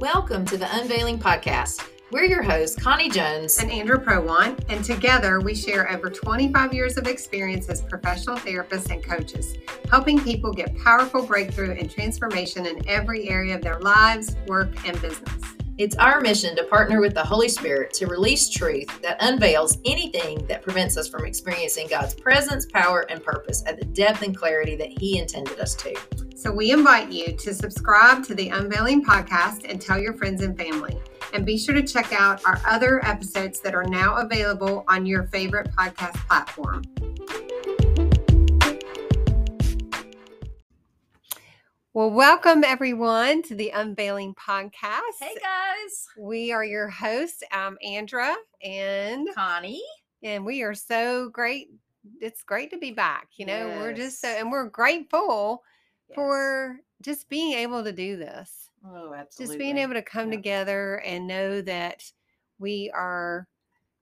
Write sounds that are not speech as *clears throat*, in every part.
Welcome to the Unveiling Podcast. We're your hosts, Connie Jones and Andra Prowant, and together we share over 25 years of experience as professional therapists and coaches, helping people get powerful breakthrough and transformation in every area of their lives, work, and business. It's our mission to partner with the Holy Spirit to release truth that unveils anything that prevents us from experiencing God's presence, power, and purpose at the depth and clarity that He intended us to. So we invite you to subscribe to the Unveiling podcast and tell your friends and family. And be sure to check out our other episodes that are now available on your favorite podcast platform. Well, welcome everyone to the Unveiling podcast. Hey guys, we are your hosts. I'm Andra and Connie, and we are so great. It's great to be back. You know, yes. we're just so, and we're grateful yes. for just being able to do this. Oh, absolutely. Just being able to come together and know that we are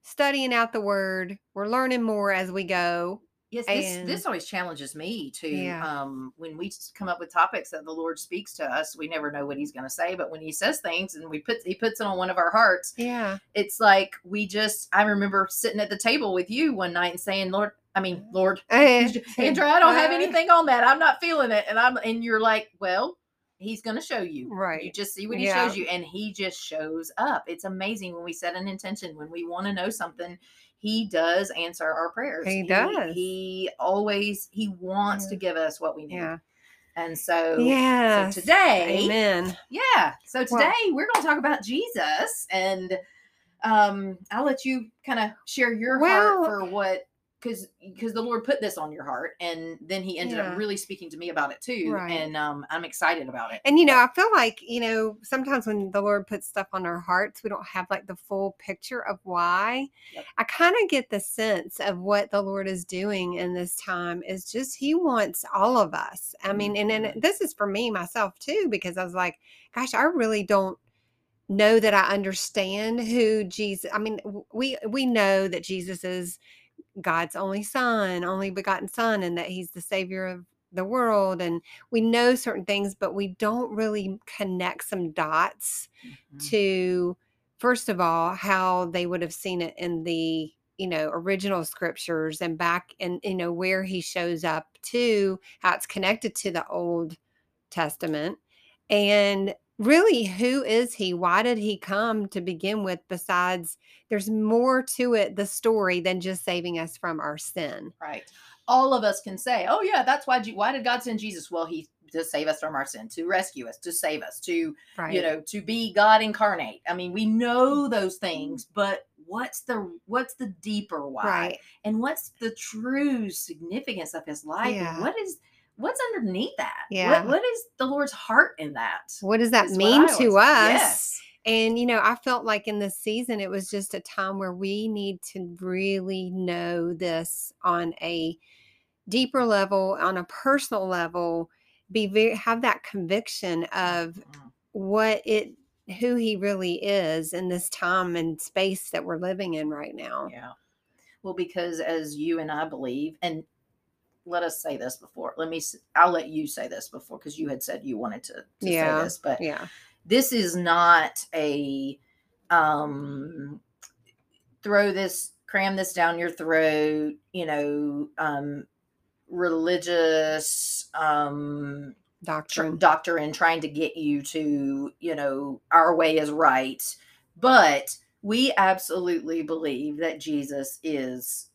studying out the word. We're learning more as we go. Yes, this and, this always challenges me to yeah. um when we come up with topics that the Lord speaks to us, we never know what he's going to say, but when he says things and we put he puts it on one of our hearts. Yeah. It's like we just I remember sitting at the table with you one night and saying, "Lord, I mean, Lord, *laughs* Andra, I don't have anything on that. I'm not feeling it." And I'm and you're like, "Well, he's going to show you. Right. You just see what he yeah. shows you and he just shows up. It's amazing when we set an intention, when we want to know something, he does answer our prayers. He, he does. He always he wants yeah. to give us what we need. Yeah. And so, yeah. So today, amen. Yeah. So today well, we're going to talk about Jesus, and um, I'll let you kind of share your well, heart for what because because the lord put this on your heart and then he ended yeah. up really speaking to me about it too right. and um i'm excited about it and you know i feel like you know sometimes when the lord puts stuff on our hearts we don't have like the full picture of why yep. i kind of get the sense of what the lord is doing in this time is just he wants all of us i mean mm-hmm. and then this is for me myself too because i was like gosh i really don't know that I understand who Jesus I mean we we know that Jesus is God's only son, only begotten son, and that he's the savior of the world. And we know certain things, but we don't really connect some dots mm-hmm. to, first of all, how they would have seen it in the you know original scriptures and back and you know where he shows up to how it's connected to the old testament and really who is he? Why did he come to begin with besides there's more to it the story than just saving us from our sin. Right. All of us can say oh yeah that's why why did god send jesus? Well he to save us from our sin to rescue us to save us to right. you know to be god incarnate. I mean we know mm-hmm. those things but what's the what's the deeper why? Right. and what's the true significance of his life? Yeah. what is what's underneath that? Yeah. What, what is the Lord's heart in that? What does that mean to us? Yes. And, you know, I felt like in this season, it was just a time where we need to really know this on a deeper level, on a personal level, be very, have that conviction of mm-hmm. what it, who he really is in this time and space that we're living in right now. Yeah. Well, because as you and I believe, and let us say this before. Let me. I'll let you say this before because you had said you wanted to, to yeah, say this, but yeah, this is not a um throw this cram this down your throat you know um religious um doctrine tr- doctrine trying to get you to you know our way is right but we absolutely believe that jesus is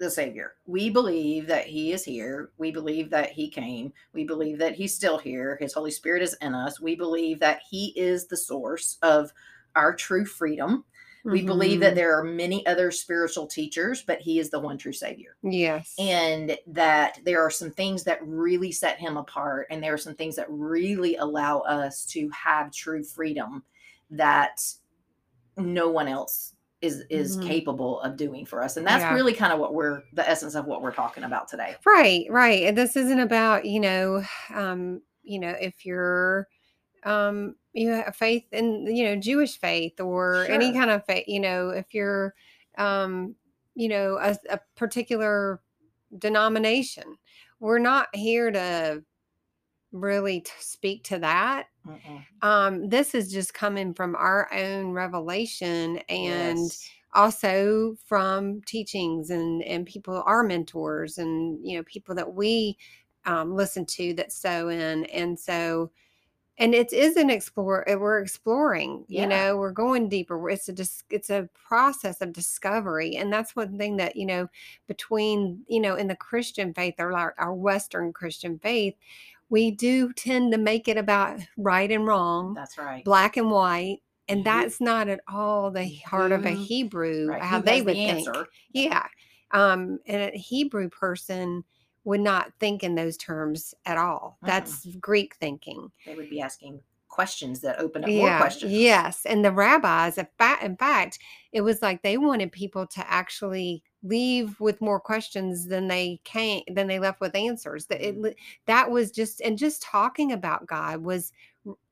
the Savior. We believe that He is here. We believe that He came. We believe that He's still here. His Holy Spirit is in us. We believe that He is the source of our true freedom. Mm-hmm. We believe that mm-hmm. there are many other spiritual teachers, but He is the one true Savior. Yes. And that there are some things that really set Him apart, and there are some things that really allow us to have true freedom that no one else is is mm-hmm. capable of doing for us and that's yeah. really kind of what we're the essence of what we're talking about today right right and this isn't about you know *sighs* um you know if you're um you have faith in you know jewish faith or sure. any kind of faith you know if you're um you know a, a particular denomination we're not here to really t- speak to that. Um, this is just coming from our own revelation and Yes. also from teachings and and people our mentors and you know people that we um, listen to that sow in and so and it is an explore uh, we're exploring Yeah. you know we're going deeper it's a dis- it's a process of discovery and that's one thing that you know between you know in the christian faith or our, our western christian faith we do tend to make it about right and wrong That's right. black and white and mm-hmm. that's not at all the heart of a mm-hmm. hebrew Right. how Who they would the think answer? yeah um and a hebrew person would not think in those terms at all Mm-mm. that's greek thinking They would be asking questions that open up more questions. yes and the rabbis in fact it was like they wanted people to actually leave with more questions than they came than they left with answers that it Mhm. that was just and just talking about god was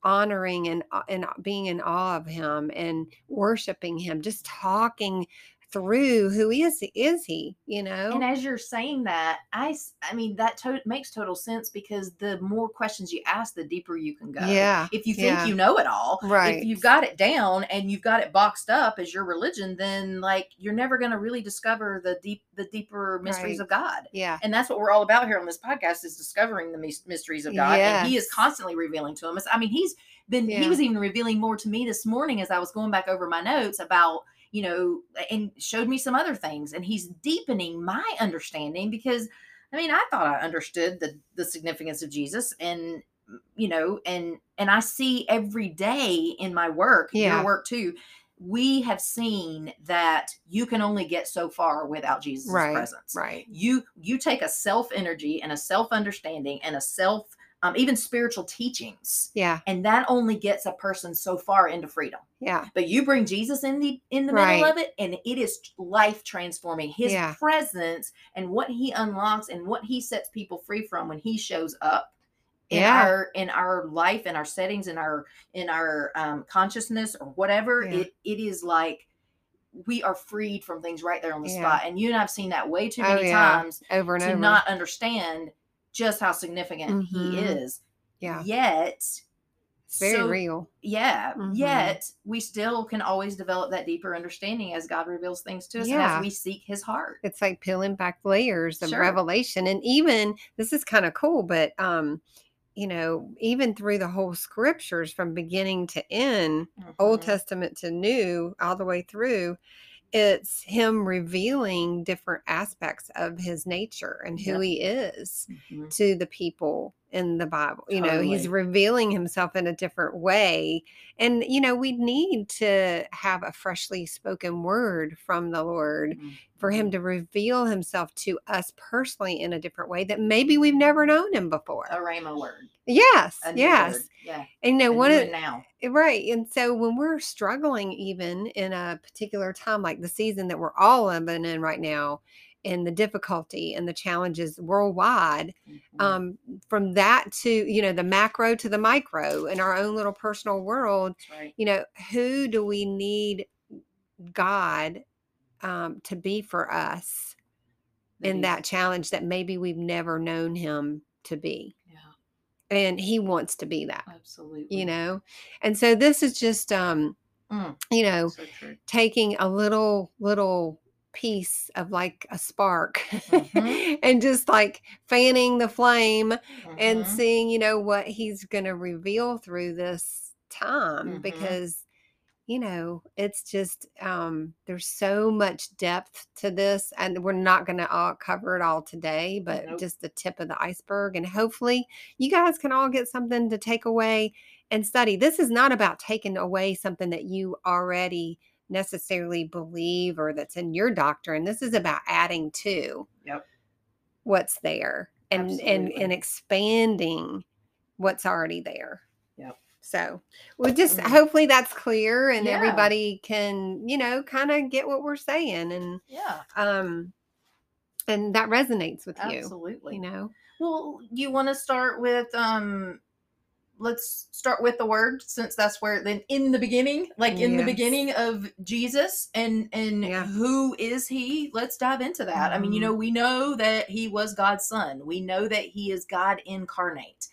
honoring and uh, and being in awe of him and worshiping him just talking through who is is he you know And as you're saying that, i i mean, that to- makes total sense because the more questions you ask, the deeper you can go. yeah If you think yeah. you know it all, Right. if you've got it down and you've got it boxed up as your religion, then like you're never going to really discover the deep, the deeper mysteries Right. of God. yeah And that's what we're all about here on this podcast is discovering the mys- mysteries of God. And he is constantly revealing to us. I mean, he's been, Yeah. he was even revealing more to me this morning as I was going back over my notes about, you know, and showed me some other things. And he's deepening my understanding because I mean, I thought I understood the the significance of Jesus and you know, and and I see every day in my work, Yeah. your work too, we have seen that you can only get so far without Jesus' Right, presence right you you take a self energy and a self understanding and a self um, even spiritual teachings yeah and that only gets a person so far into freedom yeah but you bring jesus in the in the Right. middle of it and it is life transforming his Yeah. presence and what he unlocks and what he sets people free from when he shows up in Yeah. our in our life in our settings in our in our um, consciousness or whatever Yeah. it it is like we are freed from things right there on the Yeah. spot and you and i've seen that way too Oh, many yeah. times over and to over not understand just how significant he Mhm. is. yeah Yet, it's very so- real Yeah. Mhm. Yet we still can always develop that deeper understanding as God reveals things to us and as we seek His heart. it's like peeling back layers of Sure. revelation and even this is kind of cool but um you know even through the whole scriptures from beginning to end old Mhm. testament to new all the way through it's him revealing different aspects of his nature and who Yep. he is Mhm. to the people in the Bible. You know, he's revealing himself in a different way. And, you know, we need to have a freshly spoken word from the Lord for him Mhm. to reveal himself to us personally in a different way that maybe we've never known him before. a rhema word. Yes, yes. word. Yeah. And you know, one of now. Right. And so when we're struggling, even in a particular time like the season that we're all living in right now, and the difficulty and the challenges worldwide, Mhm. um, from that to, you know, the macro to the micro in our own little personal world, right. you know, who do we need God um, to be for us That in that challenge that maybe we've never known him to be? Yeah. And he wants to be that Absolutely. you know and so this is just um Mm. you know So taking a little little piece of like a spark Mhm. *laughs* and just like fanning the flame and Mhm. seeing you know what he's going to reveal through this time Mhm. because you know it's just um there's so much depth to this and we're not going to all cover it all today but Nope. just the tip of the iceberg and hopefully you guys can all get something to take away and study this is not about taking away something that you already necessarily believe or that's in your doctrine this is about adding to Yep. what's there and and Absolutely. and expanding what's already there Yep. so we just Mm. hopefully that's clear and Yeah. everybody can you know kind of get what we're saying and Yeah. um and that resonates with you Absolutely. you know Well, you want to start with um let's start with the word since that's where then in the beginning, like in the beginning of Jesus and and Yeah. who is he? Let's dive into that. I mean, you know, we know that he was God's son. We know that he is God incarnate.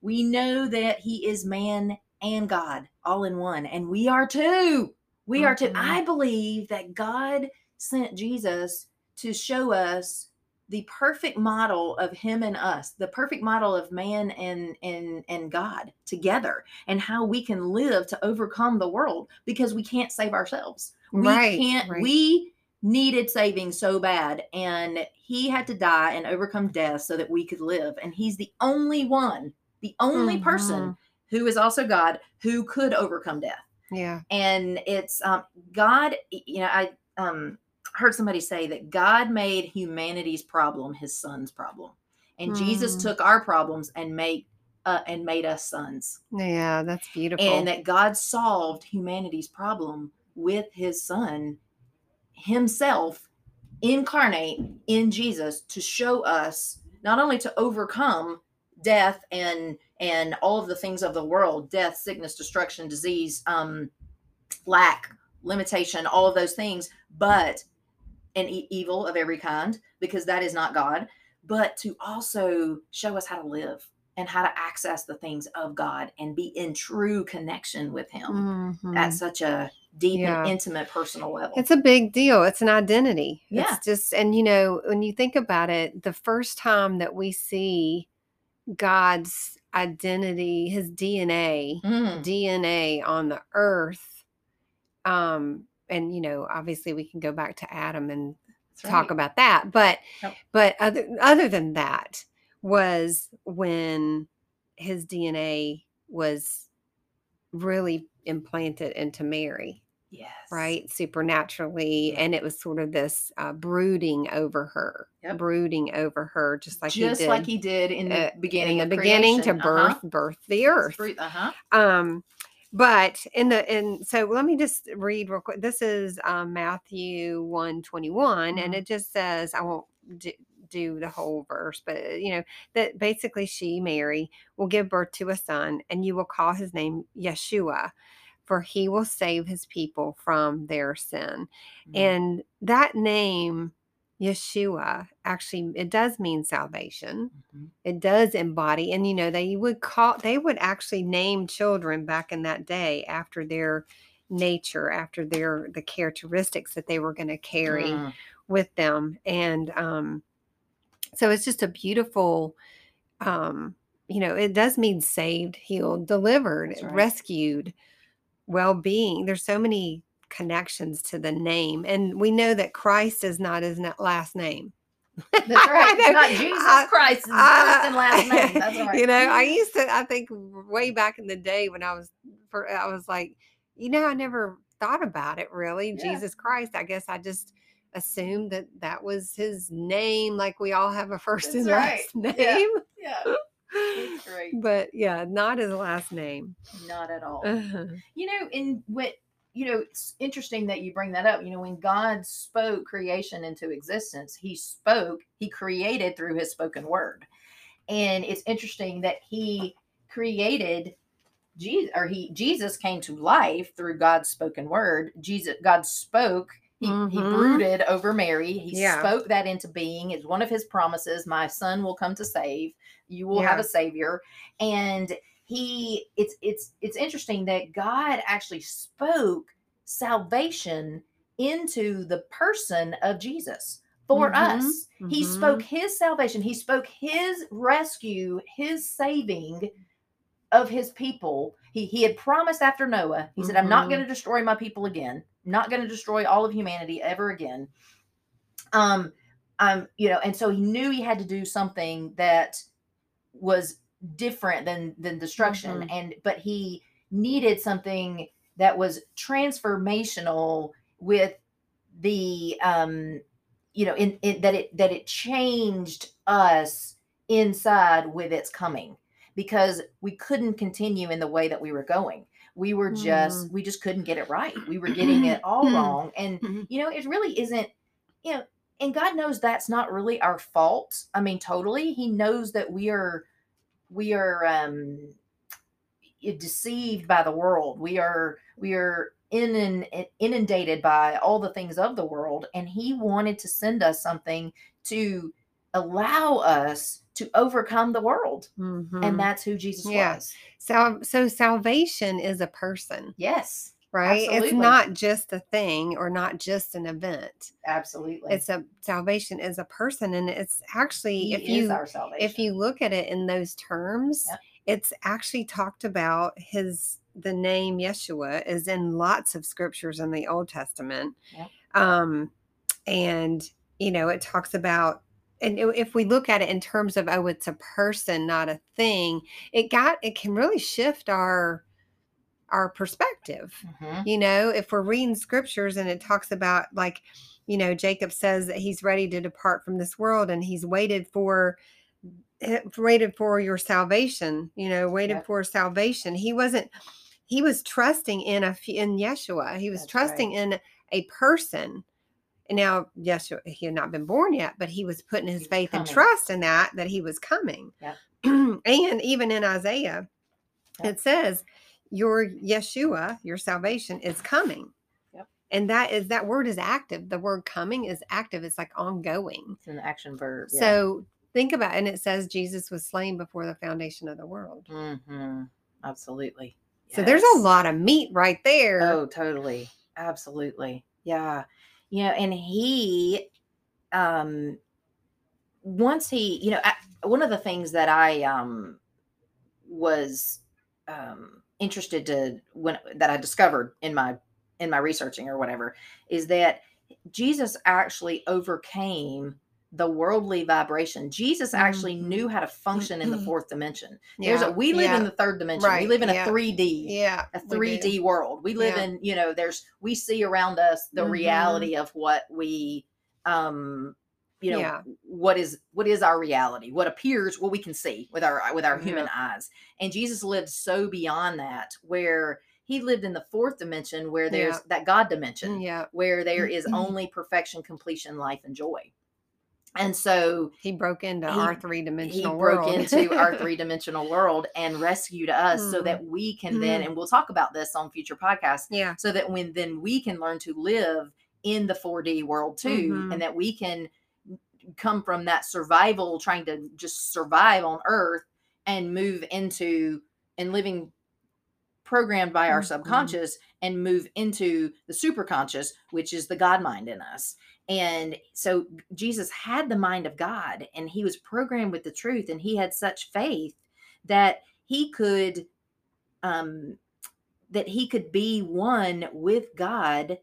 We know that he is man and God all in one, and we are too. We are too. Mhm. I believe that God sent Jesus to show us the perfect model of him and us the perfect model of man and and and god together and how we can live to overcome the world because we can't save ourselves we Right, can't right. we needed saving so bad and he had to die and overcome death so that we could live and he's the only one the only person Mhm. who is also god who could overcome death Yeah. and it's um god you know i um heard somebody say that god made humanity's problem his son's problem and jesus Mm. took our problems and made uh, and made us sons Yeah, that's beautiful. and that god solved humanity's problem with his son himself incarnate in jesus to show us not only to overcome death and and all of the things of the world death sickness destruction disease um lack limitation all of those things but an e- evil of every kind because that is not god but to also show us how to live and how to access the things of god and be in true connection with him Mhm. at such a deep Yeah. and intimate personal level It's a big deal. It's an identity. Yeah. It's just, and you know, when you think about it, the first time that we see God's identity, his DNA, Mm, DNA on the earth, um, and you know, obviously we can go back to Adam and that's talk right. about that, but Yep. but other other than that was when his DNA was really implanted into Mary yes right supernaturally and it was sort of this uh, brooding over her Yep. brooding over her just like just he did like he did in the uh, beginning in the beginning creation. to birth birth the earth uh-huh um but in the and so let me just read real quick this is um, matthew 121 and Mhm. it just says i won't do, do the whole verse but uh, you know that basically she mary will give birth to a son and you will call his name yeshua for he will save his people from their sin Mhm. and that name yeshua actually it does mean salvation Mhm. it does embody and you know they would call they would actually name children back in that day after their nature after their the characteristics that they were going to carry Mm. with them and um so it's just a beautiful um you know it does mean saved healed delivered right. rescued well-being there's so many connections to the name and we know that christ is not his last name That's right. *laughs* Not Jesus I- Christ is I- first and last *laughs* name. That's right. You know, I *laughs* used to. I think way back in the day when I was, for, I was like, you know, I never thought about it really. Yeah. Jesus Christ. I guess I just assumed that that was his name, like we all have a first That's and right. last name. yeah, great. But yeah, not his last name. Not at all. Uh-huh. you know in what you know it's interesting that you bring that up. You know when god spoke creation into existence he spoke he created through his spoken word. And it's interesting that he created jesus or he jesus came to life through god's spoken word. Jesus god spoke he, he Mhm. brooded over mary. He Yeah. spoke that into being. It's one of his promises my son will come to save. You will have a savior. And he it's it's it's interesting that god actually spoke salvation into the person of jesus for Mhm, us. He mhm. spoke his salvation. He spoke his rescue his saving of his people. He he had promised after noah. He said i'm not Mhm. going to destroy my people again. Not going to destroy all of humanity ever again. Um um you know and so he knew he had to do something that was different than than destruction. Mhm. and but he needed something that was transformational with the um you know in, in that it that it changed us inside with its coming. Because we couldn't continue in the way that we were going. We were just we just couldn't get it right. We were getting it *clears throat* all wrong. And Mhm. you know it really isn't you know and god knows that's not really our fault. I mean totally. He knows that we are we are um deceived by the world we are we are in and inundated by all the things of the world and he wanted to send us something to allow us to overcome the world. Mhm. And that's who Jesus Yeah. was. so so salvation is a person, Yes. Right? It's not just a thing or not just an event. Absolutely. It's a salvation is a person and it's actually he if is you our salvation. if you look at it in those terms, Yep. it's actually talked about his the name Yeshua is in lots of scriptures in the Old Testament. Yep. Um and you know, it talks about and if we look at it in terms of oh it's a person not a thing, it got it can really shift our our perspective Mhm. you know if we're reading scriptures and it talks about like you know jacob says that he's ready to depart from this world and he's waited for eh, waited for your salvation you know waited for salvation. He wasn't he was trusting in a in yeshua. He was That's trusting in a person. And now yeshua he had not been born yet but he was putting his was faith and trust in that that he was coming. *clears throat* And even in isaiah it says your Yeshua, your salvation is coming. Yep. And that is that word is active. The word coming is active. It's like ongoing. It's an action verb. Yeah. So think about and it says Jesus was slain before the foundation of the world. Mhm. Absolutely. So there's a lot of meat right there. Oh, totally. Absolutely. Yeah. You know, and he um once he, you know, I, one of the things that I um was um interested to when that I discovered in my in my researching or whatever is that Jesus actually overcame the worldly vibration. Jesus actually Mhm. knew how to function in the fourth dimension. There's a we live yeah, in the third dimension. We live in a 3D yeah. a 3D world. We live Yeah. in, you know, there's we see around us the Mhm. reality of what we um you know Yeah. what is what is our reality what appears what we can see with our with our human eyes and jesus lived so beyond that where he lived in the fourth dimension where there's Yeah. that god dimension Yeah. where there is Mhm. only perfection completion life and joy and so He broke into He- our three dimensional he dimensional broke world. into our *laughs* three-dimensional world and rescued us so Mm. that we can then and we'll talk about this on future podcasts yeah. so that when then we can learn to live in the 4D world too Mhm. and that we can come from that survival trying to just survive on earth and move into and living programmed by our Mhm. subconscious and move into the superconscious which is the god mind in us and so Jesus had the mind of God and he was programmed with the truth and he had such faith that he could um that he could be one with God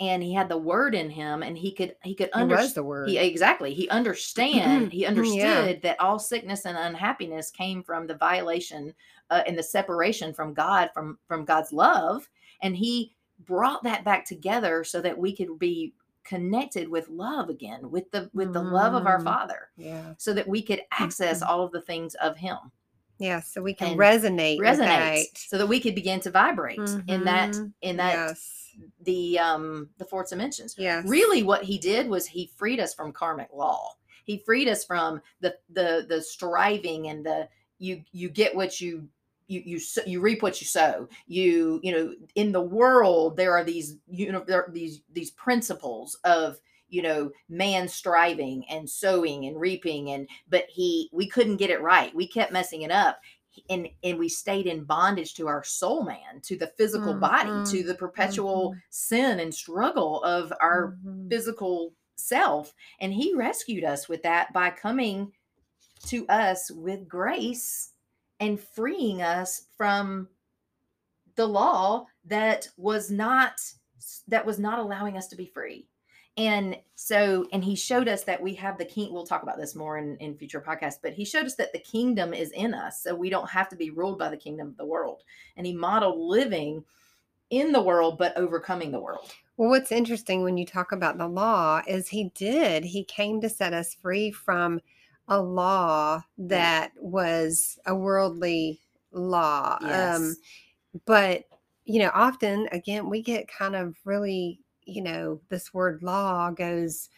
and he had the word in him and he could he could understand the word. he exactly he understand he Yeah. understood that all sickness and unhappiness came from the violation uh, and the separation from God from from God's love and he brought that back together so that we could be connected with love again with the with the love of our Mm. father yeah. so that we could access all of the things of him Yeah. So we can resonate. with resonate that. so that we could begin to vibrate in that Mhm. in that Yes. the um the fourth dimensions Yes. really what he did was he freed us from karmic law he freed us from the the the striving and the you you get what you you you you reap what you sow you you know in the world there are these you know there are these these principles of you know man striving and sowing and reaping and but he we couldn't get it right. We kept messing it up and and we stayed in bondage to our soul man to the physical body to Mhm, the perpetual sin and struggle of our Mhm. physical self and he rescued us with that by coming to us with grace and freeing us from the law that was not that was not allowing us to be free and so and he showed us that we have the king we'll talk about this more in, in future podcasts but he showed us that the kingdom is in us so we don't have to be ruled by the kingdom of the world and he modeled living in the world but overcoming the world Well, what's interesting when you talk about the law is he did. He came to set us free from a law that was a worldly law. Um, but, you know, often, again, we get kind of really, you know, this word law goes,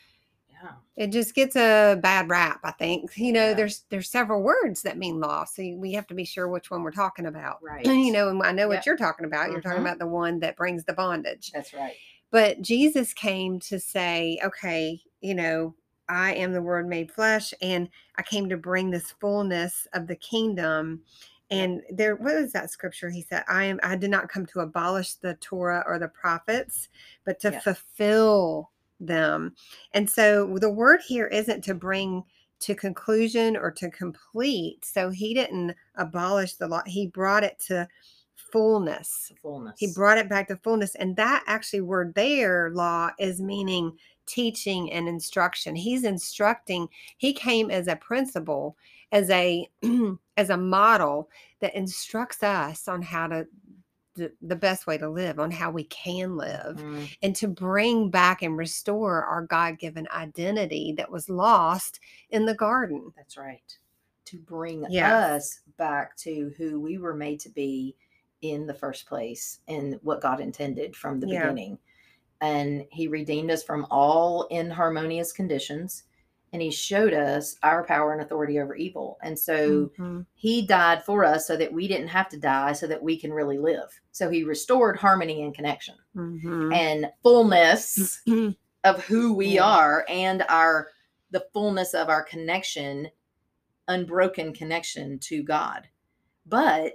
yeah it just gets a bad rap, I think. You know, Yeah. there's there's several words that mean law. So we have to be sure which one we're talking about. *clears throat* Right. You know, and I know Yep. what you're talking about. You're talking Mhm. about the one that brings the bondage. that's right But Jesus came to say, okay, you know, I am the word made flesh, and I came to bring this fullness of the kingdom. And there, what is that scripture? He said, I am I did not come to abolish the Torah or the prophets, but to fulfill them. And so the word here isn't to bring to conclusion or to complete. So he didn't abolish the law, he brought it to fullness. Fullness. He brought it back to fullness. And that actually word there, law, is meaning teaching and instruction. He's instructing. He came as a principle, as a *clears throat* as a model that instructs us on how to the, best way to live, on how we can live, Mhm. and to bring back and restore our God-given identity that was lost in the garden. That's right. To bring Yes. us back to who we were made to be in the first place and what God intended from the Yeah. beginning. And He redeemed us from all inharmonious conditions and He showed us our power and authority over evil. And so Mhm. He died for us so that we didn't have to die, so that we can really live. So He restored harmony and connection Mhm. and fullness *clears throat* of who we Yeah. are and our the fullness of our connection unbroken connection to god but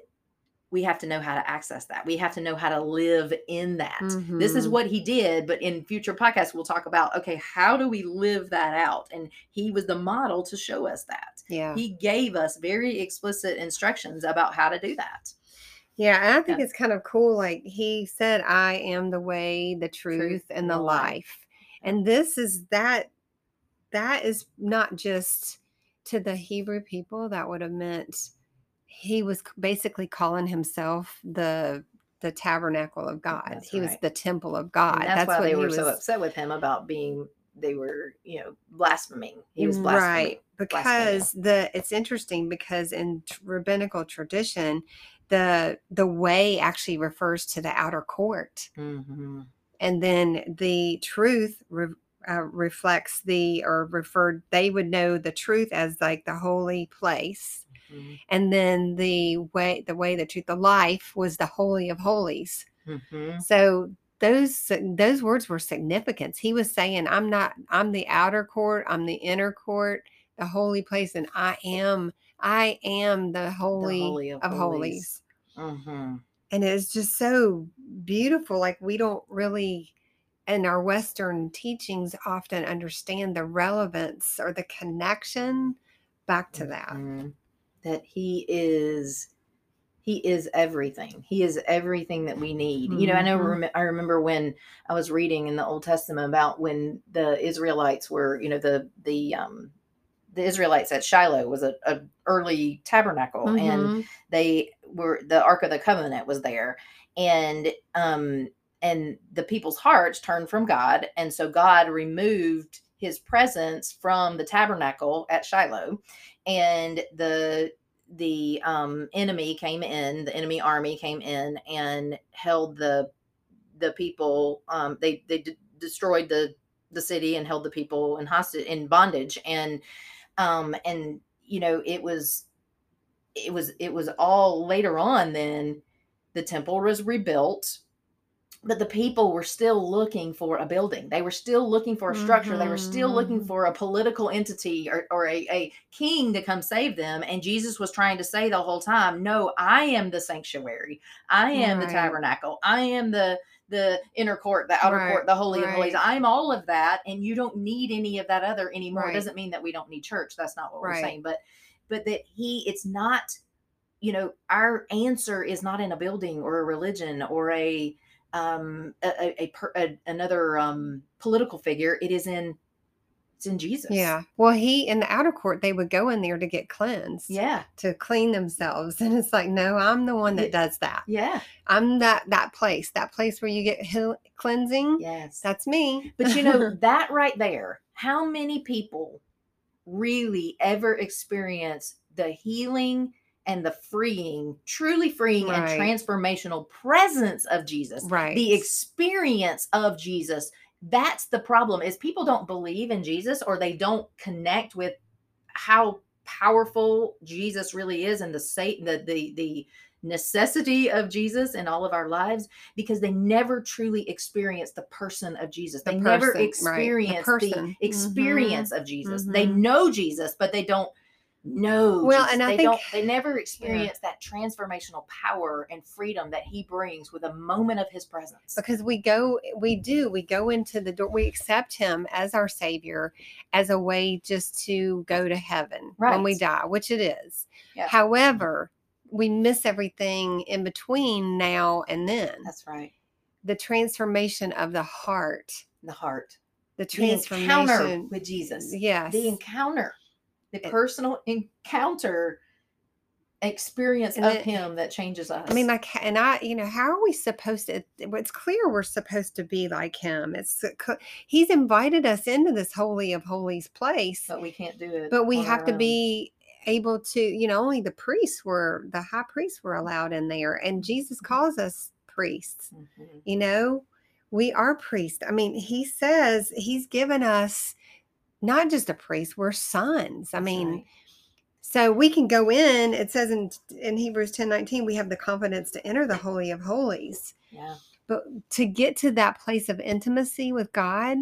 we have to know how to access that we have to know how to live in that this is Mhm. what he did but in future podcasts we'll talk about okay how do we live that out and he was the model to show us that yeah. he gave us very explicit instructions about how to do that Yeah, and I think Yeah. it's kind of cool. Like he said, I am the way, the truth, and the life. And this is that that is not just to the Hebrew people, that would have meant he was basically calling himself the the tabernacle of God. That's he was the temple of God. and that's, why what they were was so upset with him about being they were you know blaspheming he was blaspheming right because the it's interesting because in rabbinical tradition the the way actually refers to the outer court Mhm. and then the truth re- uh, reflects the or referred they would know the truth as like the holy place Mhm. and then the way the way the truth the life was the holy of holies Mhm. so those those words were significant he was saying i'm not i'm the outer court i'm the inner court the holy place and i am i am the holy, Holy of of, Holies. holies Mhm. and it's just so beautiful like we don't really in our western teachings often understand the relevance or the connection back to that Mhm. That he is he is everything he is everything that we need you know i know Mhm. i remember when i was reading in the old testament about when the israelites were you know the the um the israelites at shiloh was a, a early tabernacle and Mhm. they were the ark of the covenant was there and um and the people's hearts turned from god and so god removed his presence from the tabernacle at shiloh and the the um enemy came in the enemy army came in and held the the people um they they d- destroyed the the city and held the people in hostage in bondage. And um and you know it was it was it was all later on then the temple was rebuilt but the people were still looking for a building. They were still looking for a structure. They were still looking Mhm. for a political entity or, or a, a king to come save them and jesus was trying to say the whole time no i am the sanctuary. I am the tabernacle. I am the the inner court the outer Right, court the holy of holies. I'm all of that and you don't need any of that other anymore. Right. it doesn't mean that we don't need church. That's not what we're saying but but that he it's not you know our answer is not in a building or a religion or a um a, a, a, another um political figure it is in it's in jesus. Yeah. Well he in the outer court they would go in there to get cleansed yeah. to clean themselves. *laughs* And it's like no i'm the one that does that. Yeah. I'm that that place that place where you get heal- cleansing? Yes. That's me. But you know *laughs* that right there how many people really ever experience the healing and the freeing truly freeing Right. and transformational presence of jesus right the experience of Jesus. That's the problem is people don't believe in Jesus or they don't connect with how powerful Jesus really is and the Satan the the the necessity of Jesus in all of our lives because they never truly experience the person of Jesus. The They never person, right. The experience the, person. experience of Jesus. They Mhm. know Jesus, but they don't know. Well, and I they think- don't they never experience that transformational power and freedom that he brings with a moment of his presence. because we go we do we go into the door we accept him as our savior as a way just to go to heaven when we die which it is Yeah. however we miss everything in between now and then That's right. the transformation of the heart The heart. the The encounter transformation with Jesus. yes The encounter. The personal encounter experience And of it- him that changes us. I mean, like, and I, you know, how are we supposed to? It's clear we're supposed to be like him. It's he's invited us into this holy of holies place, but we can't do it. but we have to own. be able to. You know, only the priests were the high priests were allowed in there, and Jesus calls us priests. Mhm. You know, we are priests. I mean, he says he's given us not just a priest; we're sons. I mean. right. So we can go in. It says in in Hebrews ten nineteen, we have the confidence to enter the holy of holies. yeah. But to get to that place of intimacy with God,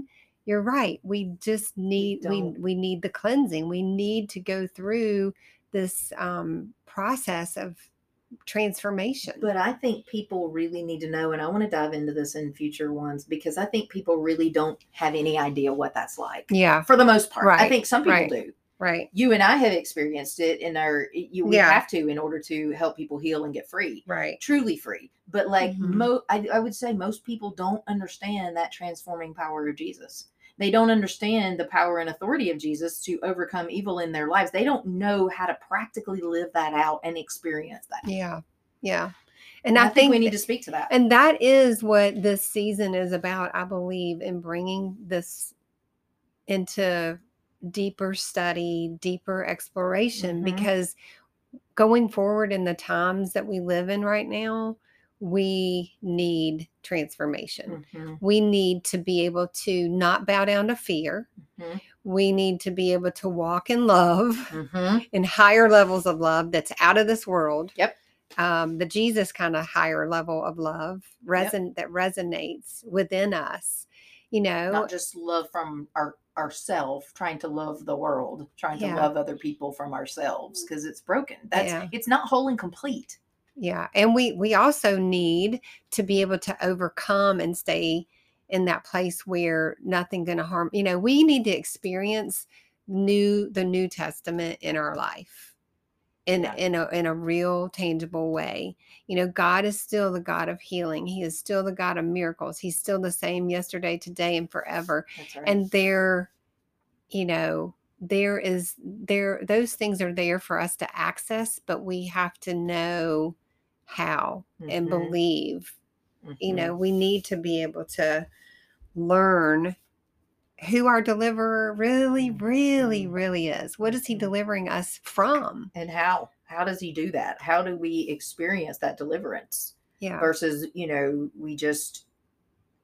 you're right. We just need we don't. we need the cleansing. We need to go through this um, process of transformation. But I think people really need to know, and I want to dive into this in future ones because I think people really don't have any idea what that's like. yeah, For the most part, Right. I think some people right. do. right. You and I have experienced it in our. You we Yeah. have to in order to help people heal and get free. Right. truly free. But like Mhm. mo I, I would say most people don't understand that transforming power of Jesus. They don't understand the power and authority of Jesus to overcome evil in their lives. They don't know how to practically live that out and experience that. Yeah. Yeah. And And I, I, think, we need to speak to that. And that is what this season is about, I believe, in bringing this into deeper study, deeper exploration, Mhm. because going forward in the times that we live in right now, we need transformation. Mhm, We need to be able to not bow down to fear. mhm, We need to be able to walk in love mhm. in higher levels of love that's out of this world. Yep. Um, the Jesus kind of higher level of love reson- that resonates within us. You know, Not just love from our ourself, trying to love the world, trying Yeah. to love other people from ourselves because it's broken. That's Yeah. it's not whole and complete. Yeah, and we we also need to be able to overcome and stay in that place where nothing going to harm. You know, we need to experience new the New Testament in our life in Yeah. in a in a real tangible way. You know, God is still the God of healing. He is still the God of miracles. He's still the same yesterday, today, and forever. Right. And there, you know, there is there those things are there for us to access, but we have to know how and Mhm, believe. You mhm. know, we need to be able to learn who our deliverer really, really, Mhm. really is. What is he Mhm. delivering us from? and how how does he do that how do we experience that deliverance Yeah. versus you know we just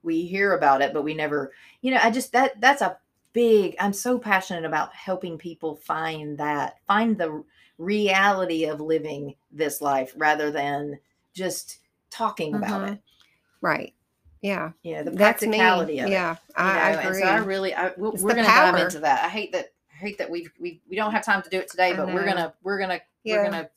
we hear about it but we never you know i just that that's a big i'm so passionate about helping people find that find the reality of living this life rather than just talking about Mhm. it Right. Yeah. yeah the practicality of it Yeah. you I, I agree. so I really, I, we're, we're gonna dive into that. I hate that. I hate that we we we don't have time to do it today, but we're gonna we're gonna Yeah. we're gonna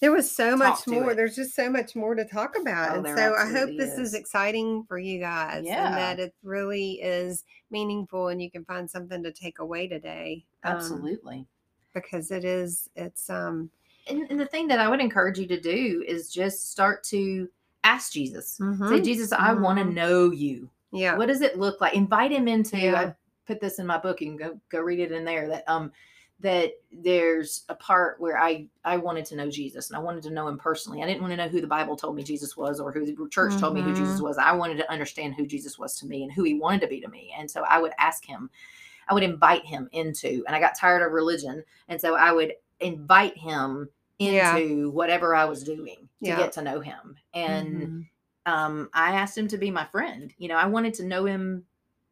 There was so much more. it. There's just so much more to talk about. Oh, and so I hope this is. is. exciting for you guys Yeah. and that it really is meaningful and you can find something to take away today. um, absolutely. because it is, it's, um, and, and the thing that I would encourage you to do is just start to ask Jesus. Say, mhm, Jesus, I want to know you. yeah. What does it look like? Invite him into. Yeah. I put this in my book. You can go go read it in there. That um that there's a part where I I wanted to know Jesus and I wanted to know him personally. I didn't want to know who the Bible told me Jesus was or who the church told me who Jesus Mm-hmm. was. I wanted to understand who Jesus was to me and who he wanted to be to me. And so I would ask him. I would invite him into. And I got tired of religion, and so I would invite him Yeah. into whatever I was doing to Yeah. get to know him. And Mhm. um, I asked him to be my friend. You know, I wanted to know him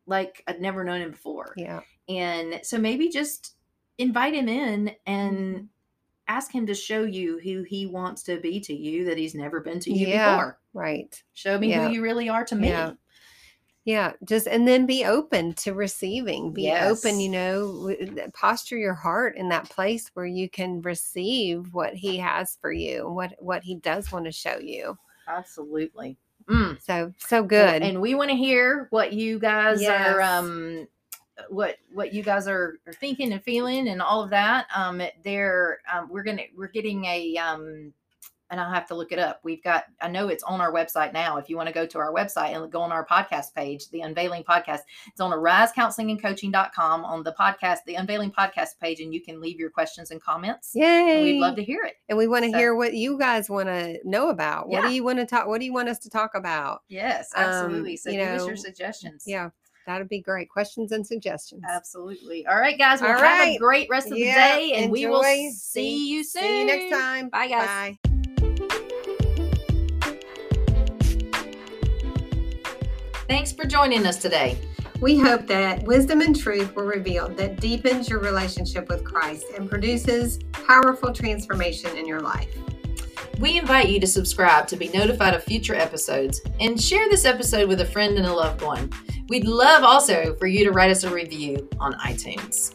like I'd never known him before. yeah. And so maybe just invite him in and ask him to show you who he wants to be to you that he's never been to you Yeah. before. Right. Show me Yeah. who you really are to me. Yeah. Yeah, just and then be open to receiving. Be open, you know, posture your heart in that place where you can receive what he has for you, what what he does want to show you. Absolutely. Mm. So so good. and we want to hear what you guys are um what what you guys are, are thinking and feeling and all of that um there um we're gonna we're getting a um and I'll have to look it up. We've got, I know it's on our website now. If you want to go to our website and go on our podcast page, the Unveiling Podcast, it's on arisecounselingandcoaching.com on the podcast, the Unveiling Podcast page, and you can leave your questions and comments. And we'd love to hear it. and we want to So- hear what you guys want to know about. What Yeah. do you want to talk what do you want us to talk about? Yes, Um, absolutely. so you give us your suggestions. Yeah, that'd be great. Questions and suggestions. Absolutely. All right, guys. Well, All have a great rest of the day, and we will enjoy. see you soon. See you next time. Bye, guys. Bye. Thanks for joining us today. We hope that wisdom and truth were revealed that deepens your relationship with Christ and produces powerful transformation in your life. We invite you to subscribe to be notified of future episodes and share this episode with a friend and a loved one. We'd love also for you to write us a review on iTunes.